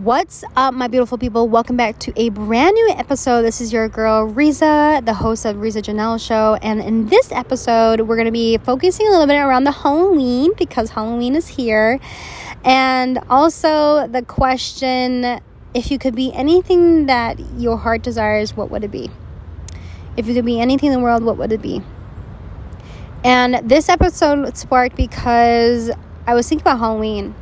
What's up, my beautiful people? Welcome back to a brand new episode. This is your girl Riza, the host of Riza Janelle Show. And in this episode, we're going to be focusing a little bit around the Halloween because Halloween is here. And also the question if you could be anything that your heart desires, what would it be? If you could be anything in the world, what would it be? And this episode sparked because I was thinking about Halloween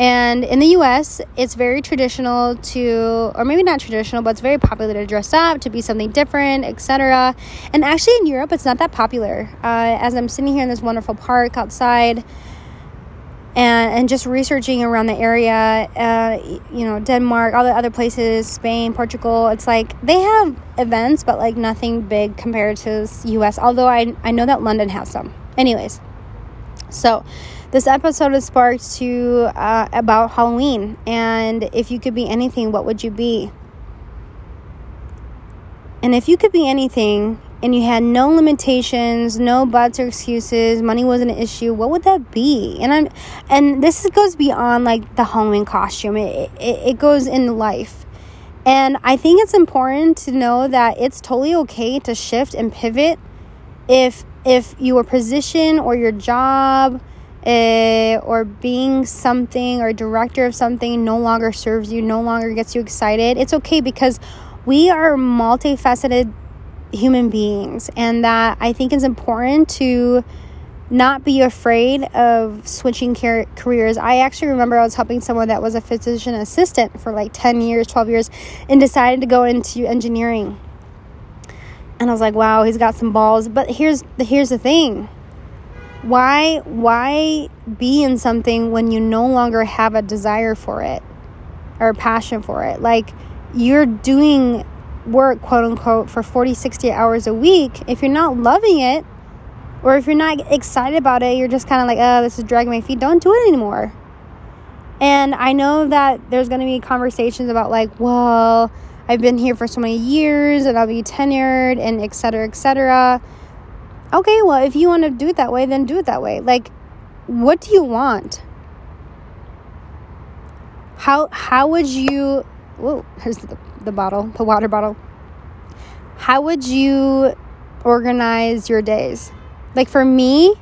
and in the US, it's very traditional to, or maybe not traditional, but it's very popular to dress up, to be something different, etc. And actually, in Europe, it's not that popular. Uh, as I'm sitting here in this wonderful park outside, and, and just researching around the area, uh, you know, Denmark, all the other places, Spain, Portugal, it's like they have events, but like nothing big compared to US. Although I, I know that London has some. Anyways, so this episode is sparked to uh, about Halloween, and if you could be anything, what would you be? And if you could be anything, and you had no limitations, no buts or excuses, money wasn't an issue, what would that be? And I'm, and this goes beyond like the Halloween costume. It, it, it goes in life. And I think it's important to know that it's totally okay to shift and pivot if if your position or your job uh, or being something or director of something no longer serves you, no longer gets you excited, it's okay because we are multifaceted human beings, and that I think is important to not be afraid of switching car- careers. I actually remember I was helping someone that was a physician assistant for like 10 years, 12 years, and decided to go into engineering. And I was like, wow, he's got some balls. But here's here's the thing why why be in something when you no longer have a desire for it or passion for it? Like you're doing work quote unquote for 40 60 hours a week. If you're not loving it or if you're not excited about it you're just kind of like oh this is dragging my feet. Don't do it anymore. And i know that there's going to be conversations about like well i've been here for so many years and i'll be tenured and etc etc okay, well, if you want to do it that way, then do it that way. Like, what do you want? How how would you? Whoa, here's the, the bottle, the water bottle. How would you organize your days? Like for me,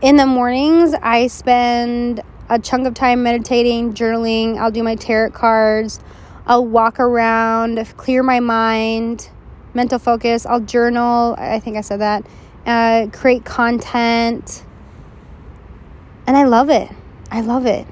in the mornings, I spend a chunk of time meditating, journaling. I'll do my tarot cards. I'll walk around, clear my mind, mental focus. I'll journal. I think I said that uh, create content. And I love it. I love it.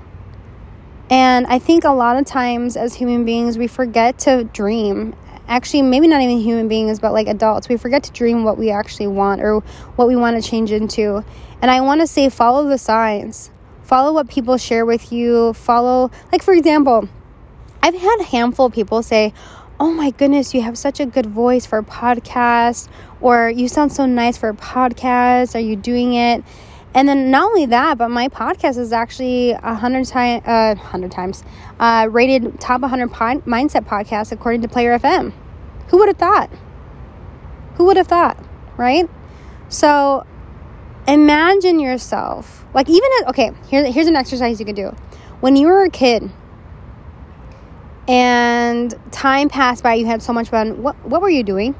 And I think a lot of times as human beings, we forget to dream. Actually, maybe not even human beings, but like adults, we forget to dream what we actually want or what we want to change into. And I want to say, follow the signs, follow what people share with you. Follow, like, for example, I've had a handful of people say, oh my goodness, you have such a good voice for a podcast, or you sound so nice for a podcast. Are you doing it? And then not only that, but my podcast is actually a hundred times, uh, times, uh, rated top 100 po- mindset podcast according to Player FM. Who would have thought? Who would have thought, right? So imagine yourself, like even at, okay, here, here's an exercise you could do. When you were a kid, and time passed by you had so much fun. What what were you doing?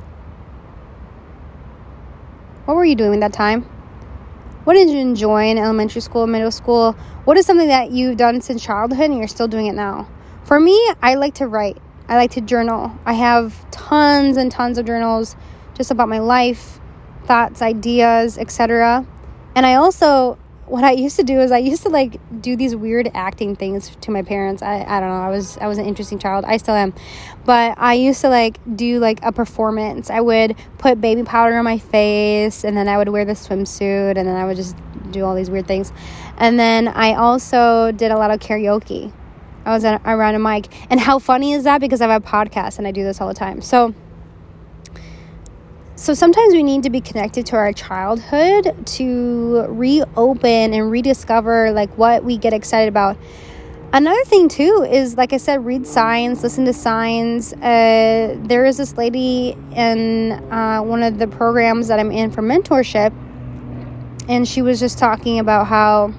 What were you doing at that time? What did you enjoy in elementary school middle school? What is something that you've done since childhood and you're still doing it now? For me i like to write. I like to journal. I have tons and tons of journals just about my life thoughts ideas etc and i also what I used to do is I used to like do these weird acting things to my parents. I, I don't know. I was I was an interesting child. I still am. But I used to like do like a performance. I would put baby powder on my face and then I would wear the swimsuit and then I would just do all these weird things. And then I also did a lot of karaoke. I was around a mic. And how funny is that because I have a podcast and I do this all the time. So so sometimes we need to be connected to our childhood to reopen and rediscover like what we get excited about. Another thing too is like I said, read signs, listen to signs. Uh, there is this lady in uh, one of the programs that I'm in for mentorship, and she was just talking about how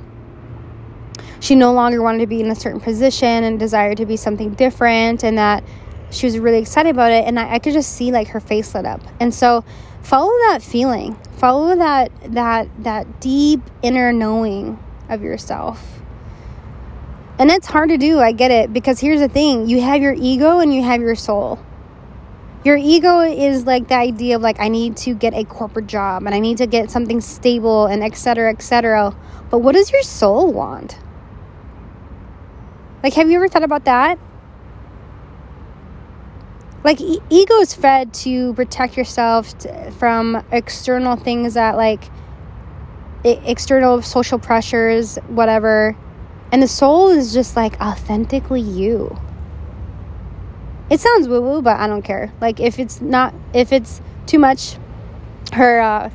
she no longer wanted to be in a certain position and desired to be something different and that she was really excited about it and I, I could just see like her face lit up. And so follow that feeling. Follow that that that deep inner knowing of yourself. And it's hard to do i get it because here's the thing you have your ego and you have your soul. Your ego is like the idea of like i need to get a corporate job and i need to get something stable and etc etc but what does your soul want? Like have you ever thought about that like e- ego is fed to protect yourself t- from external things that like I- external social pressures whatever and the soul is just like authentically you it sounds woo woo, but I don't care. Like if it's not, if it's too much, her, uh,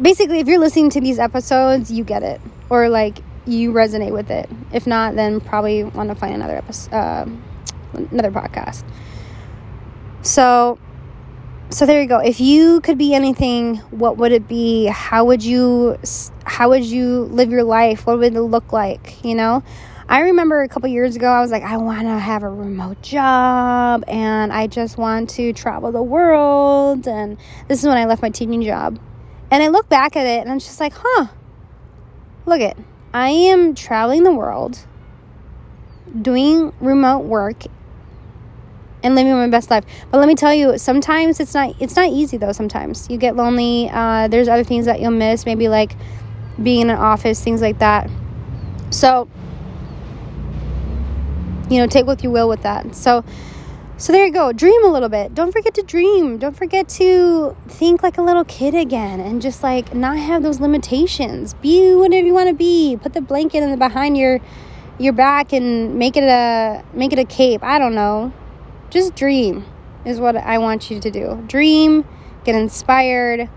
basically, if you're listening to these episodes, you get it, or like you resonate with it. If not, then probably want to find another episode, uh, another podcast. So, so there you go. If you could be anything, what would it be? How would you, how would you live your life? What would it look like? You know. I remember a couple years ago, I was like, I want to have a remote job and I just want to travel the world. And this is when I left my teaching job. And I look back at it and I'm just like, huh, look it. I am traveling the world, doing remote work and living my best life. But let me tell you, sometimes it's not it's not easy though. Sometimes you get lonely. Uh, there's other things that you'll miss, maybe like being in an office, things like that. So you know take what you will with that so so there you go dream a little bit don't forget to dream don't forget to think like a little kid again and just like not have those limitations be whatever you want to be put the blanket in the behind your your back and make it a make it a cape i don't know just dream is what i want you to do. Dream get inspired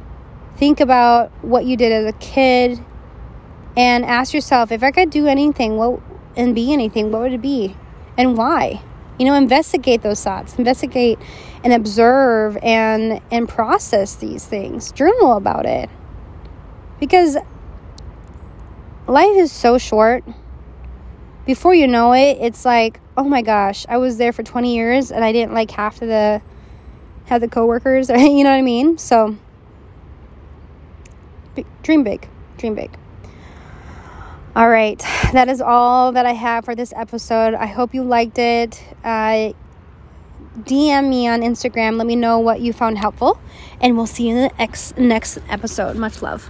think about what you did as a kid and ask yourself if i could do anything what and be anything what would it be? And why? You know investigate those thoughts. Investigate and observe and and process these things. Journal about it. Because life is so short before you know it it's like oh my gosh i was there for 20 years and i didn't like half of the have the coworkers you know what i mean so dream big dream big all right, that is all that I have for this episode. I hope you liked it. Uh, DM me on Instagram. Let me know what you found helpful, and we'll see you in the next next episode. Much love.